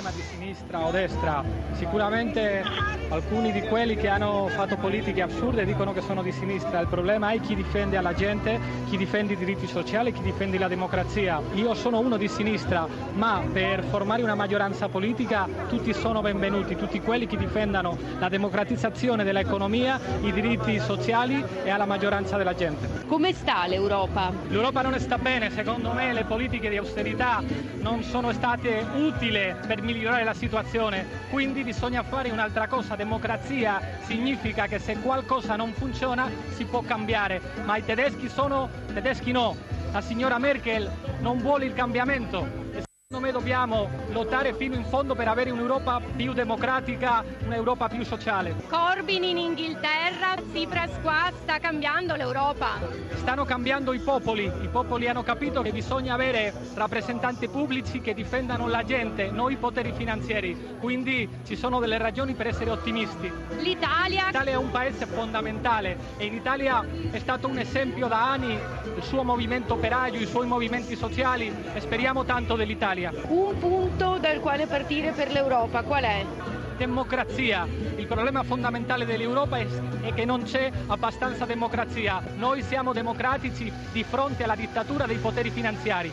Problema di sinistra o destra, sicuramente alcuni di quelli che hanno fatto politiche assurde dicono che sono di sinistra, il problema è chi difende la gente, chi difende i diritti sociali, chi difende la democrazia. Io sono uno di sinistra, ma per formare una maggioranza politica tutti sono benvenuti, tutti quelli che difendano la democratizzazione dell'economia, i diritti sociali e alla maggioranza della gente. Come sta l'Europa? L'Europa non sta bene, secondo me le politiche di austerità non sono state utili per migliorare la situazione, quindi bisogna fare un'altra cosa. Democrazia significa che se qualcosa non funziona si può cambiare, ma i tedeschi sono tedeschi no. La signora Merkel non vuole il cambiamento. Secondo me dobbiamo lottare fino in fondo per avere un'Europa più democratica, un'Europa più sociale. Corbyn in Inghilterra, Tsipras qua, sta cambiando l'Europa. Stanno cambiando i popoli, i popoli hanno capito che bisogna avere rappresentanti pubblici che difendano la gente, non i poteri finanziari, quindi ci sono delle ragioni per essere ottimisti. L'Italia... L'Italia è un paese fondamentale e in Italia è stato un esempio da anni il suo movimento operaio, i suoi movimenti sociali e speriamo tanto dell'Italia. Un punto dal quale partire per l'Europa, qual è? Democrazia. Il problema fondamentale dell'Europa è, è che non c'è abbastanza democrazia. Noi siamo democratici di fronte alla dittatura dei poteri finanziari.